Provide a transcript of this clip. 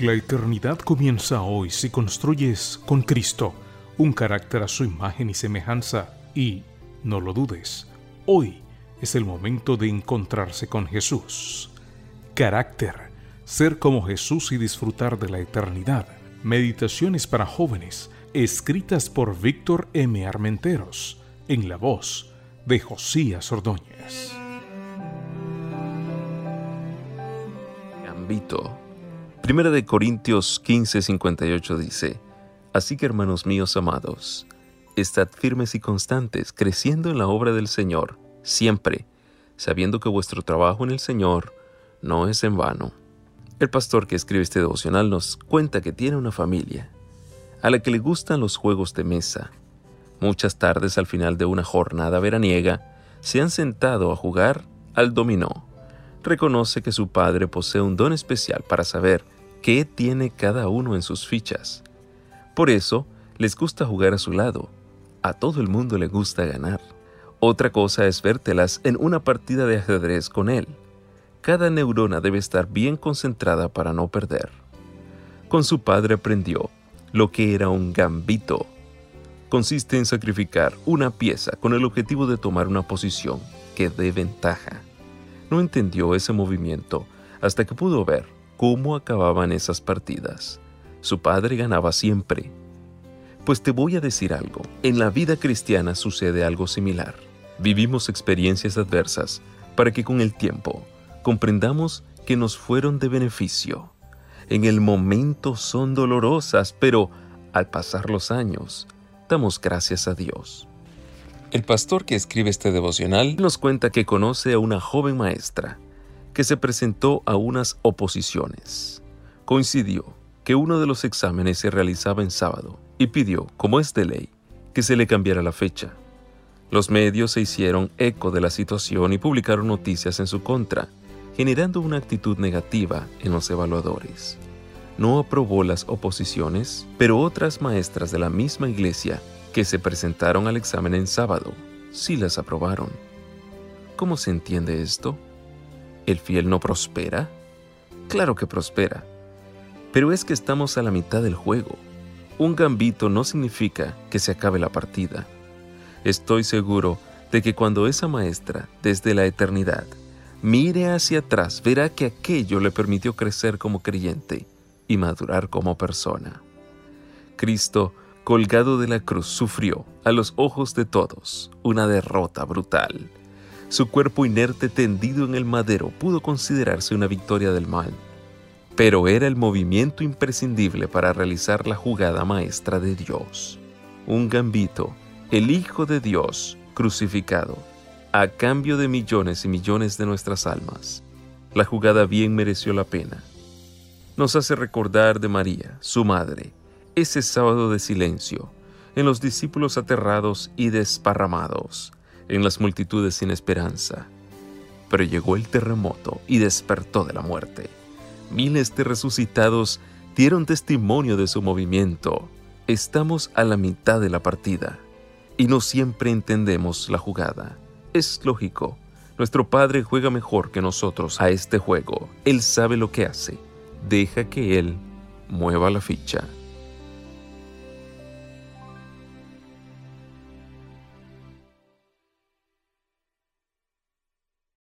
La eternidad comienza hoy si construyes con Cristo un carácter a su imagen y semejanza y, no lo dudes, hoy es el momento de encontrarse con Jesús. Carácter, ser como Jesús y disfrutar de la eternidad. Meditaciones para jóvenes, escritas por Víctor M. Armenteros, en la voz de Josías Ordóñez. Gambito. Primera de Corintios 15:58 dice, Así que hermanos míos amados, estad firmes y constantes, creciendo en la obra del Señor, siempre, sabiendo que vuestro trabajo en el Señor no es en vano. El pastor que escribe este devocional nos cuenta que tiene una familia, a la que le gustan los juegos de mesa. Muchas tardes al final de una jornada veraniega, se han sentado a jugar al dominó. Reconoce que su padre posee un don especial para saber qué tiene cada uno en sus fichas. Por eso, les gusta jugar a su lado. A todo el mundo le gusta ganar. Otra cosa es vértelas en una partida de ajedrez con él. Cada neurona debe estar bien concentrada para no perder. Con su padre aprendió lo que era un gambito. Consiste en sacrificar una pieza con el objetivo de tomar una posición que dé ventaja. No entendió ese movimiento hasta que pudo ver cómo acababan esas partidas. Su padre ganaba siempre. Pues te voy a decir algo, en la vida cristiana sucede algo similar. Vivimos experiencias adversas para que con el tiempo comprendamos que nos fueron de beneficio. En el momento son dolorosas, pero al pasar los años, damos gracias a Dios. El pastor que escribe este devocional nos cuenta que conoce a una joven maestra que se presentó a unas oposiciones. Coincidió que uno de los exámenes se realizaba en sábado y pidió, como es de ley, que se le cambiara la fecha. Los medios se hicieron eco de la situación y publicaron noticias en su contra, generando una actitud negativa en los evaluadores. No aprobó las oposiciones, pero otras maestras de la misma iglesia que se presentaron al examen en sábado sí las aprobaron. ¿Cómo se entiende esto? ¿El fiel no prospera? Claro que prospera. Pero es que estamos a la mitad del juego. Un gambito no significa que se acabe la partida. Estoy seguro de que cuando esa maestra, desde la eternidad, mire hacia atrás, verá que aquello le permitió crecer como creyente y madurar como persona. Cristo, colgado de la cruz, sufrió, a los ojos de todos, una derrota brutal su cuerpo inerte tendido en el madero pudo considerarse una victoria del mal, pero era el movimiento imprescindible para realizar la jugada maestra de Dios. Un gambito, el Hijo de Dios crucificado, a cambio de millones y millones de nuestras almas. La jugada bien mereció la pena. Nos hace recordar de María, su madre, ese sábado de silencio, en los discípulos aterrados y desparramados, en las multitudes sin esperanza. Pero llegó el terremoto y despertó de la muerte. Miles de resucitados dieron testimonio de su movimiento. Estamos a la mitad de la partida y no siempre entendemos la jugada. Es lógico, nuestro Padre juega mejor que nosotros a este juego. Él sabe lo que hace. Deja que Él mueva la ficha.